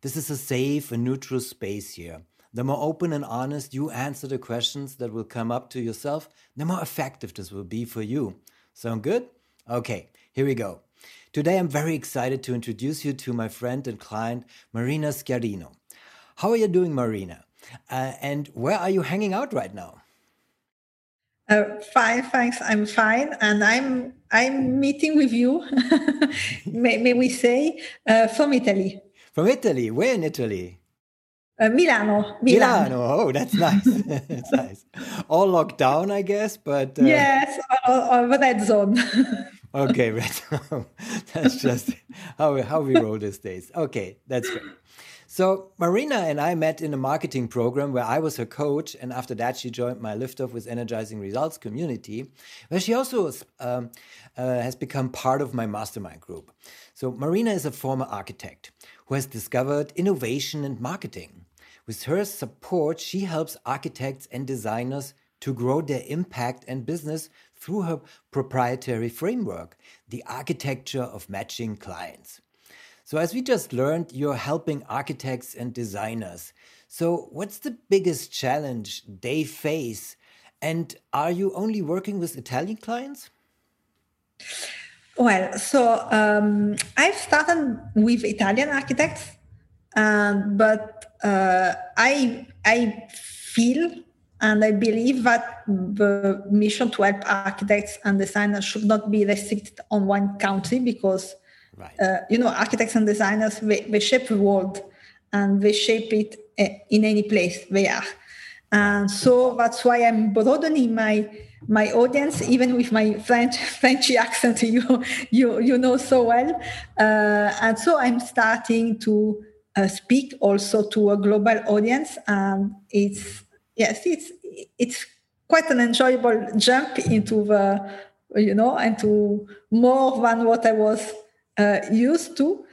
This is a safe and neutral space here. The more open and honest you answer the questions that will come up to yourself, the more effective this will be for you. Sound good? Okay, here we go. Today I'm very excited to introduce you to my friend and client, Marina Schiarino. How are you doing, Marina? Uh, and where are you hanging out right now? Uh, fine, thanks. I'm fine, and I'm I'm meeting with you. may, may, we say uh, from Italy? From Italy? Where in Italy? Uh, Milano, Milano. Milano. Oh, that's nice. that's nice. All locked down, I guess, but uh... yes, or, red zone. okay, red zone. that's just how how we roll these days. Okay, that's great. So Marina and I met in a marketing program where I was her coach, and after that she joined my Lift Off with Energizing Results community, where she also um, uh, has become part of my mastermind group. So Marina is a former architect who has discovered innovation and marketing. With her support, she helps architects and designers to grow their impact and business through her proprietary framework, the architecture of matching clients. So, as we just learned, you're helping architects and designers. So, what's the biggest challenge they face? And are you only working with Italian clients? Well, so um, I've started with Italian architects, um, but uh, I I feel and I believe that the mission to help architects and designers should not be restricted on one country because Right. Uh, you know, architects and designers, they, they shape the world and they shape it uh, in any place they are. And so that's why I'm broadening my my audience, even with my French Frenchy accent, you you you know so well. Uh, and so I'm starting to uh, speak also to a global audience, and it's yes, it's it's quite an enjoyable jump into the you know into more than what I was uh, used to.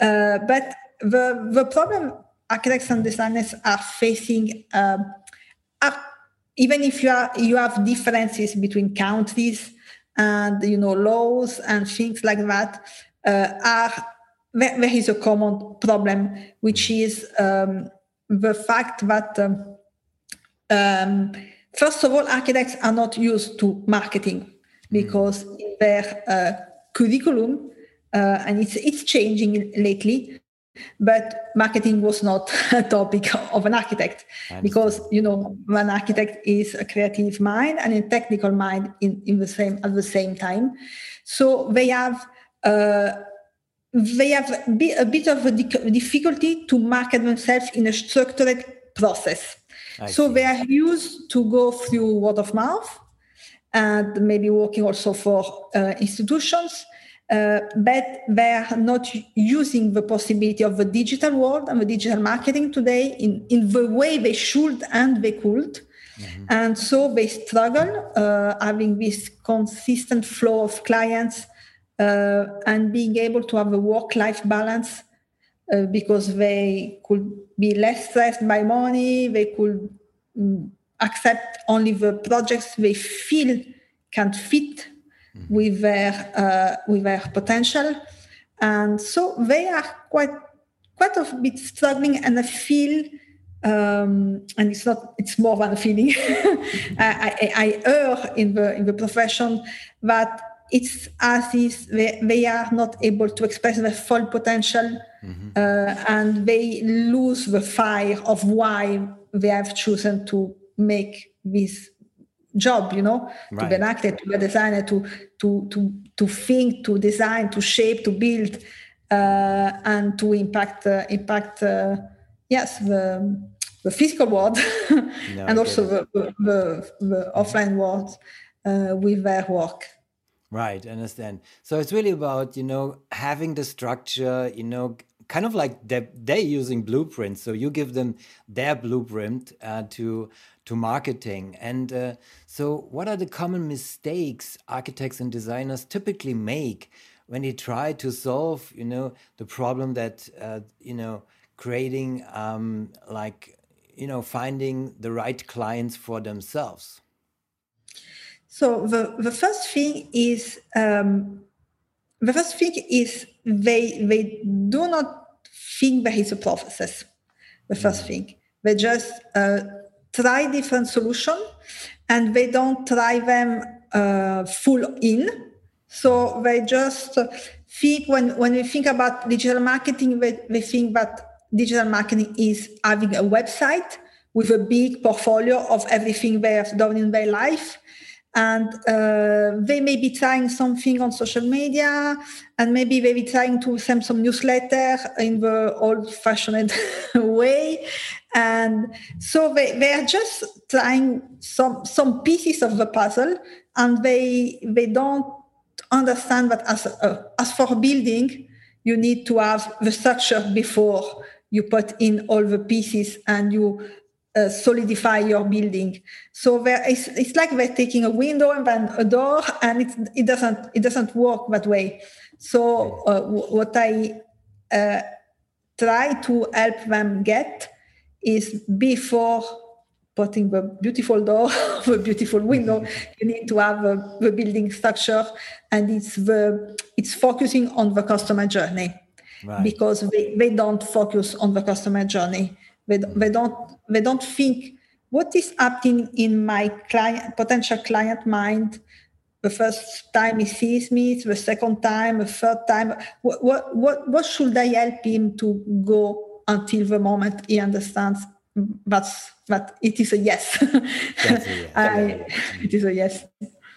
Uh, but the, the problem architects and designers are facing um, are, even if you are you have differences between countries and you know laws and things like that uh, are there, there is a common problem which is um, the fact that um, um, first of all architects are not used to marketing because in their uh, curriculum uh, and it's it's changing lately but marketing was not a topic of an architect because you know one architect is a creative mind and a technical mind in, in the same at the same time. So they have uh, they have a bit of a difficulty to market themselves in a structured process. I so see. they are used to go through word of mouth and maybe working also for uh, institutions uh, but they are not using the possibility of the digital world and the digital marketing today in, in the way they should and they could. Mm-hmm. And so they struggle uh, having this consistent flow of clients uh, and being able to have a work life balance uh, because they could be less stressed by money, they could um, accept only the projects they feel can fit mm-hmm. with their uh, with their potential, and so they are quite quite a bit struggling. And I feel, um, and it's not it's more than a feeling. I, I, I err in the in the profession that it's as if they, they are not able to express their full potential mm-hmm. uh, and they lose the fire of why they have chosen to make this job you know right. to be an actor to be a designer to to to to think to design to shape to build uh, and to impact uh, impact uh, yes the the physical world no, and also the, the, the, offline world uh, with their work. Right understand. So it's really about you know having the structure you know kind of like they're, they're using blueprints. So you give them their blueprint uh, to to marketing. And uh, so, what are the common mistakes architects and designers typically make when they try to solve, you know, the problem that uh, you know creating um, like you know finding the right clients for themselves? So the, the first thing is um, the first thing is they they do not think there is a process. The first mm. thing they just uh, try different solution, and they don't try them uh, full in. So they just think when when we think about digital marketing, they think that digital marketing is having a website with a big portfolio of everything they have done in their life and uh, they may be trying something on social media and maybe they be trying to send some newsletter in the old fashioned way. And so they, they are just trying some some pieces of the puzzle and they they don't understand that as uh, as for building you need to have the structure before you put in all the pieces and you uh, solidify your building. So there is, it's like they're taking a window and then a door, and it, it doesn't it doesn't work that way. So uh, what I uh, try to help them get is before putting the beautiful door, the beautiful window, you need to have a, the building structure, and it's the it's focusing on the customer journey. Right. Because they, they don't focus on the customer journey they, they don't they don't think what is happening in my client potential client mind? The first time he sees me the second time the third time. What what what, what should i help him to go until the moment he understands that's that it is a yes, yes. I, it is a yes.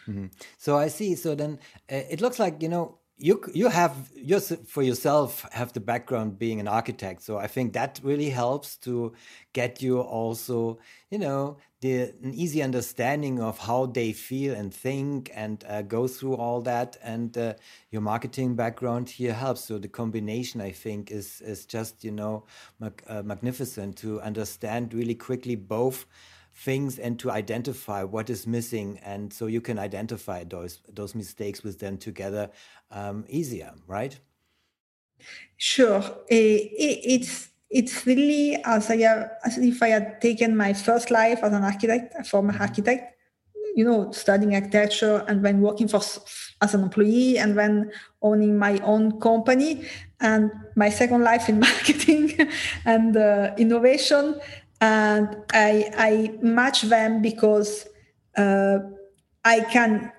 Mm-hmm. so i see. So then uh, it looks like you know you you have you for yourself have the background being an architect so i think that really helps to get you also you know the an easy understanding of how they feel and think and uh, go through all that and uh, your marketing background here helps. So the combination i think is is just you know mag uh, magnificent to understand really quickly both things and to identify what is missing. And so you can identify those those mistakes with them together um, easier right? Sure. It's it's really as I have, as if I had taken my first life as an architect, a former mm-hmm. architect, you know, studying architecture and then working for as an employee and then owning my own company and my second life in marketing and uh, innovation and I, I match them because uh, I can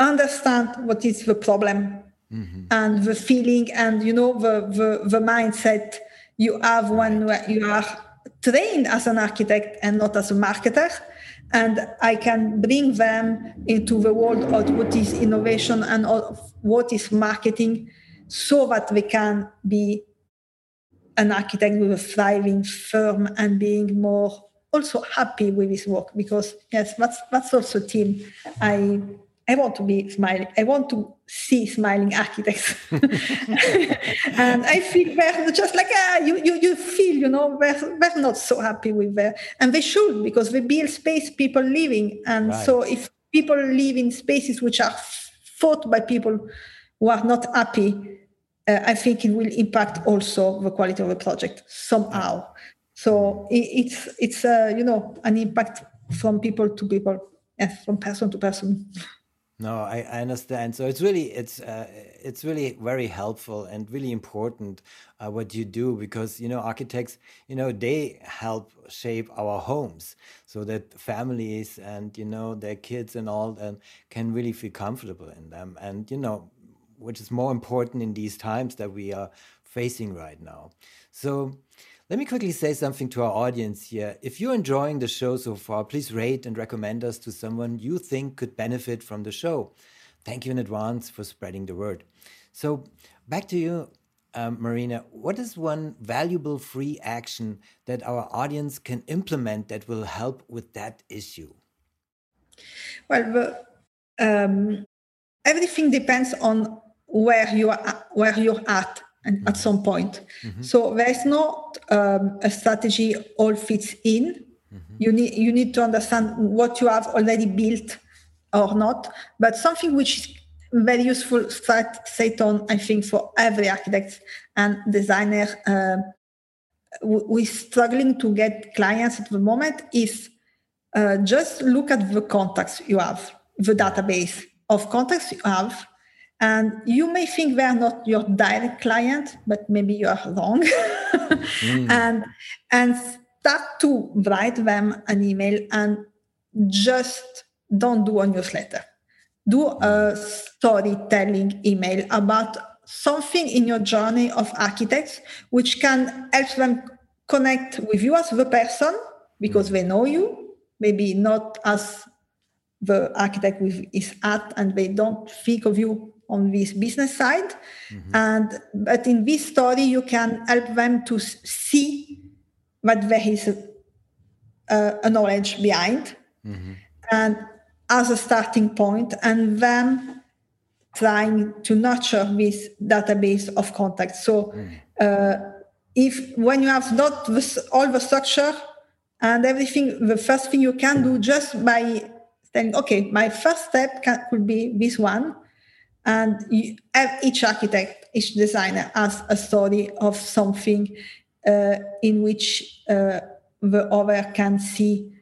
understand what is the problem mm-hmm. and the feeling and you know the, the, the mindset you have when you are trained as an architect and not as a marketer and i can bring them into the world of what is innovation and what is marketing so that they can be an architect with a thriving firm and being more also happy with his work because yes that's that's also team i i want to be smiling i want to see smiling architects and i feel they're just like ah you you, you feel you know they're, they're not so happy with that and they should because they build space people living and right. so if people live in spaces which are fought by people who are not happy uh, I think it will impact also the quality of the project somehow. So it, it's it's uh, you know an impact from people to people, and from person to person. No, I, I understand. So it's really it's uh, it's really very helpful and really important uh, what you do because you know architects you know they help shape our homes so that families and you know their kids and all and can really feel comfortable in them and you know which is more important in these times that we are facing right now. So, let me quickly say something to our audience here. If you're enjoying the show so far, please rate and recommend us to someone you think could benefit from the show. Thank you in advance for spreading the word. So, back to you, um, Marina. What is one valuable free action that our audience can implement that will help with that issue? Well, um, everything depends on where you are where you're at and mm-hmm. at some point. Mm-hmm. So there's not um, a strategy all fits in. Mm-hmm. You need you need to understand what you have already built or not, but something which is very useful straight on, I think, for every architect and designer. Uh, we're struggling to get clients at the moment is uh, just look at the contacts you have, the database of contacts you have, and you may think they are not your direct client, but maybe you are wrong. mm. And and start to write them an email and just don't do a newsletter. Do a storytelling email about something in your journey of architects which can help them connect with you as the person because mm. they know you, maybe not as the architect with his hat and they don't think of you on this business side mm-hmm. and but in this story you can help them to see what there is a, a knowledge behind mm-hmm. and as a starting point and then trying to nurture this database of contacts so mm. uh, if when you have not this, all the structure and everything the first thing you can do just by saying okay my first step can, could be this one and you, each architect each designer has a story of something uh, in which uh, the other can see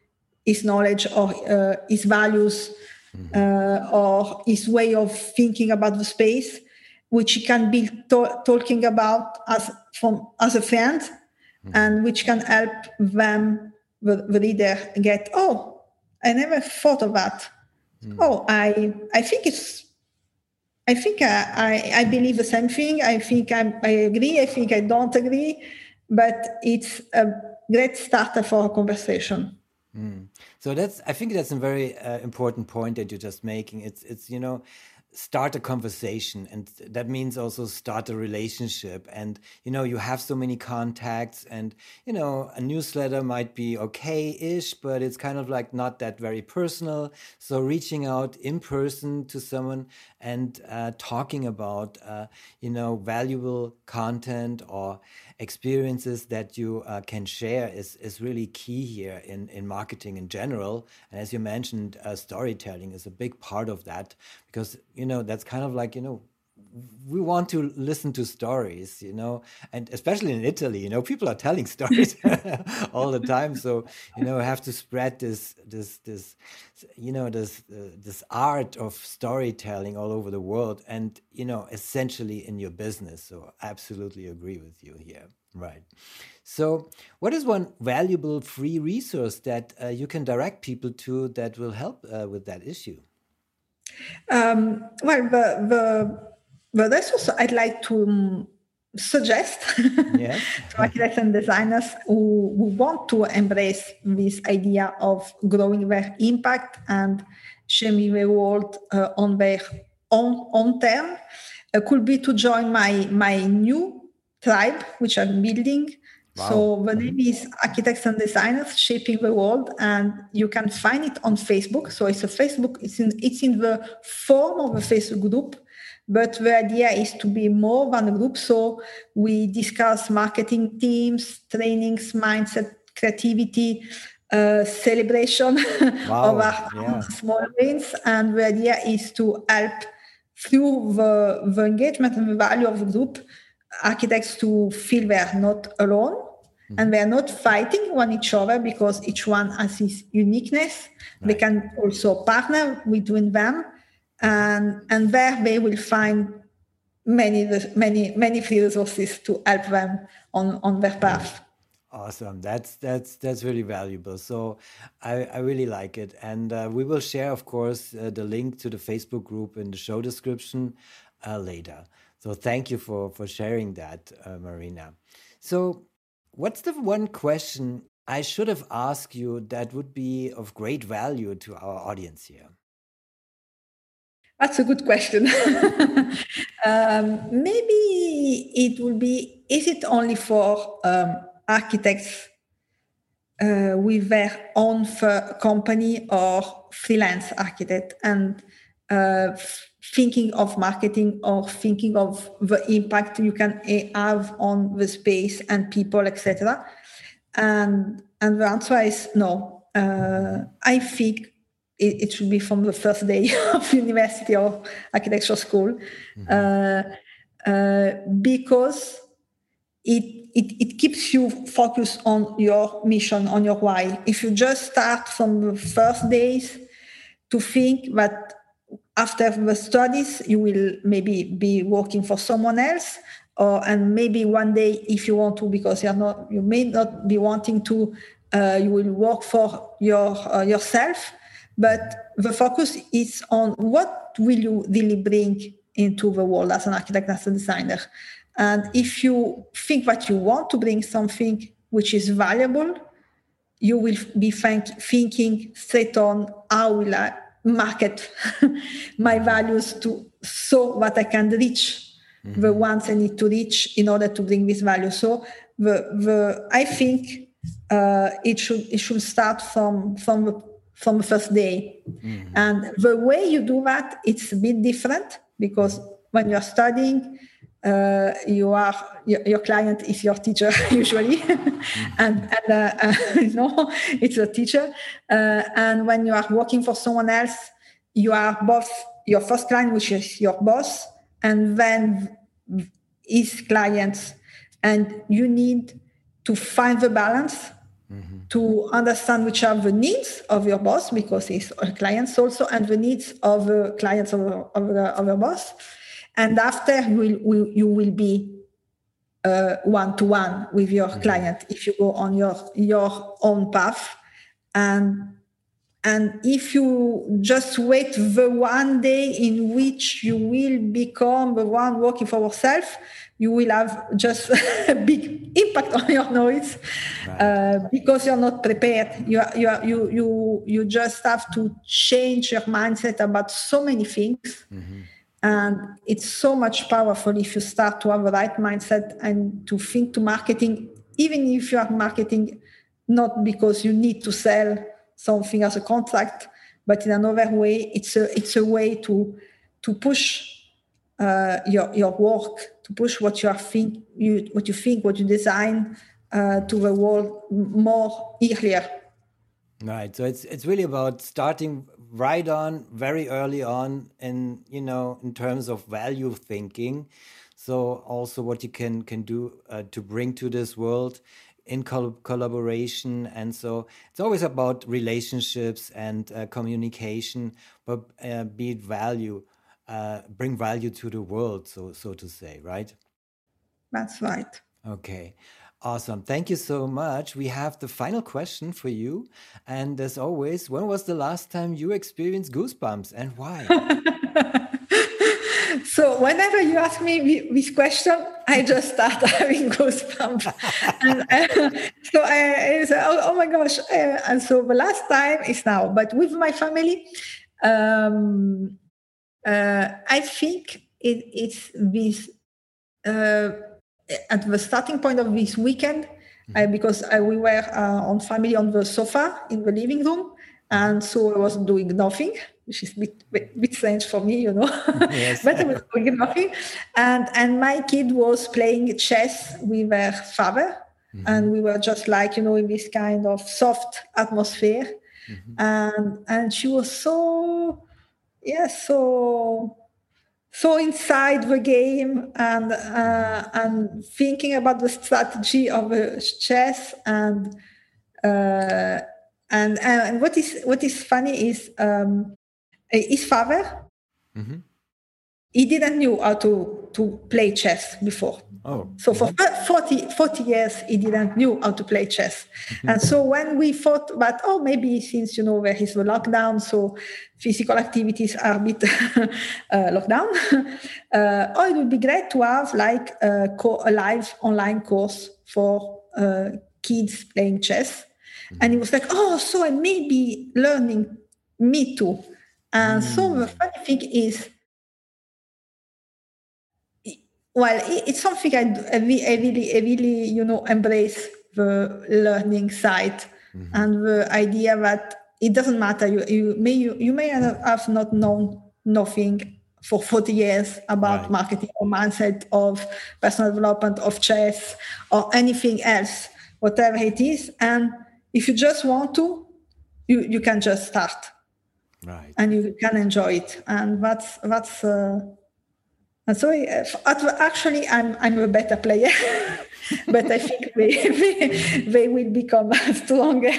his knowledge or uh, his values mm-hmm. or his way of thinking about the space which he can be to- talking about as from as a friend mm-hmm. and which can help them the, the reader get oh i never thought of that mm. oh i i think it's I think I, I, I, believe the same thing. I think I'm, I agree. I think I don't agree, but it's a great starter for a conversation. Mm. So that's I think that's a very uh, important point that you're just making. It's it's you know start a conversation and that means also start a relationship. And you know you have so many contacts and you know a newsletter might be okay-ish but it's kind of like not that very personal. So reaching out in person to someone and uh, talking about uh, you know valuable content or experiences that you uh, can share is, is really key here in, in marketing in general. And as you mentioned, uh, storytelling is a big part of that because, you know, that's kind of like, you know, we want to listen to stories, you know, and especially in Italy, you know, people are telling stories all the time. So you know, have to spread this this this you know this uh, this art of storytelling all over the world, and you know, essentially in your business. So absolutely agree with you here. Right. So, what is one valuable free resource that uh, you can direct people to that will help uh, with that issue? Um, well, the the but that's also I'd like to um, suggest yes. to architects and designers who, who, want to embrace this idea of growing their impact and shaping the world uh, on their own, own term. Uh, could be to join my my new tribe which i'm building. Wow. so the name is architects and designers shaping the world and you can find it on facebook. So it's a facebook it's in it's in the form of a facebook group but the idea is to be more than a group. So we discuss marketing teams, trainings, mindset, creativity, uh, celebration wow. of our yeah. small wins. And the idea is to help through the, the engagement and the value of the group, architects to feel they are not alone mm-hmm. and they are not fighting one each other because each one has his uniqueness. Right. They can also partner between them and and there they will find many many many free resources to help them on on their path. Awesome. That's that's that's really valuable. So i i really like it. And uh, we will share of course uh, the link to the facebook group in the show description uh, later. So thank you for for sharing that uh, marina. So what's the one question i should have asked you that would be of great value to our audience here that's a good question. um, maybe it will be is it only for um, architects uh, with their own company or freelance architect? And uh, thinking of marketing or thinking of the impact you can have on the space and people, etc. And and the answer is no. Uh, I think it, it, should be from the first day of university or architecture school, mm-hmm. uh, uh, because it, it it keeps you focused on your mission, on your why. If you just start from the first days to think that after the studies you will maybe be working for someone else or and maybe one day if you want to because you're not you may not be wanting to uh, you will work for your uh, yourself but the focus is on what will you really bring into the world as an architect as a designer and if you think that you want to bring something which is valuable you will be think, thinking straight on how will i market my values to so that I can reach mm-hmm. the ones I need to reach in order to bring this value. So the the I think uh, it should it should start from from the from the first day, mm-hmm. and the way you do that it's a bit different because when you're studying uh, you are your, your, client is your teacher usually mm-hmm. and, and uh, uh, you know it's a teacher uh, and when you are working for someone else you are both your first client which is your boss and then his clients and you need to find the balance mm-hmm. to understand which are the needs of your boss because he's clients also and the needs of the clients of, of, of your boss and after you will, you will be one to one with your mm-hmm. client if you go on your your own path and and if you just wait the one day in which you will become the one working for yourself you will have just a big impact on your noise right. uh, because you're not prepared. You, you, you, you, you just have to change your mindset about so many things. Mm-hmm. And it's so much powerful if you start to have the right mindset and to think to marketing, even if you are marketing not because you need to sell something as a contract, but in another way, it's a it's a way to to push uh, your your work, to push what you are think you what you think, what you design uh, to the world more earlier. Right. So it's it's really about starting right on very early on in you know in terms of value thinking so also what you can can do uh, to bring to this world in col collaboration and so it's always about relationships and uh, communication but uh, be it value uh, bring value to the world so so to say right that's right okay Awesome. Thank you so much. We have the final question for you. And as always, when was the last time you experienced goosebumps and why? so, whenever you ask me this question, I just start having goosebumps. and uh, so I, I say, oh, oh, my gosh. Uh, and so the last time is now. But with my family, um, uh, I think it, it's this. Uh, at the starting point of this weekend, mm-hmm. because I, we were uh, on family on the sofa in the living room, and so I was doing nothing, which is a bit, bit, bit strange for me, you know. Yes. but I was doing nothing, and and my kid was playing chess with her father, mm-hmm. and we were just like you know in this kind of soft atmosphere, mm-hmm. and and she was so, yeah, so so inside the game and uh, and thinking about the strategy of the chess and uh, and and what is what is funny is um, his father mm-hmm. he didn't know how to to play chess before Oh. So for 40, 40 years, he didn't knew how to play chess. and so when we thought about, oh, maybe since, you know, there is the lockdown, so physical activities are a bit uh, locked down, uh, oh, it would be great to have like a, co- a live online course for uh, kids playing chess. Mm-hmm. And he was like, oh, so I may be learning me too. And mm. so the funny thing is, well, it's something I, I, really, I really, you know, embrace the learning side mm-hmm. and the idea that it doesn't matter. You, you may, you, you may have not known nothing for 40 years about right. marketing or mindset of personal development of chess or anything else whatever it is and if you just want to you you can just start right. And you can enjoy it. And that's that's uh, and so actually i'm i'm a better player but i think they, they, they will become stronger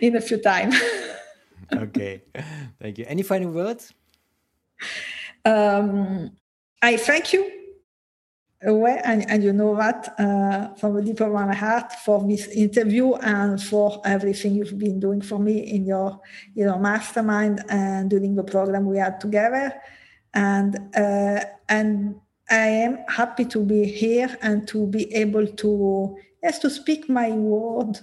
in a few time. Okay. Thank you. Any final words? Um, i thank you away and, and you know that uh, from the deep of my heart for this interview and for everything you've been doing for me in your you know mastermind and during the program we had together. And uh, and I am happy to be here and to be able to yes to speak my word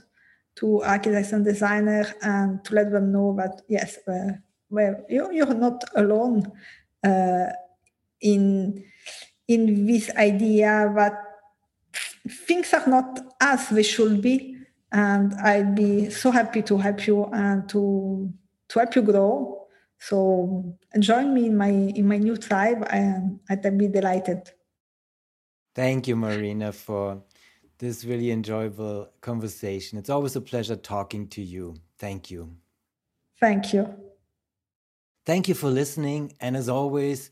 to architects and designers and to let them know that yes uh, well you're, you're not alone uh, in in this idea that things are not as they should be and i'd be so happy to help you and to to help you grow. So join me in my in my new tribe and i'd be delighted. Thank you marina for this really enjoyable conversation. It's always a pleasure talking to you. Thank you. Thank you. Thank you for listening and as always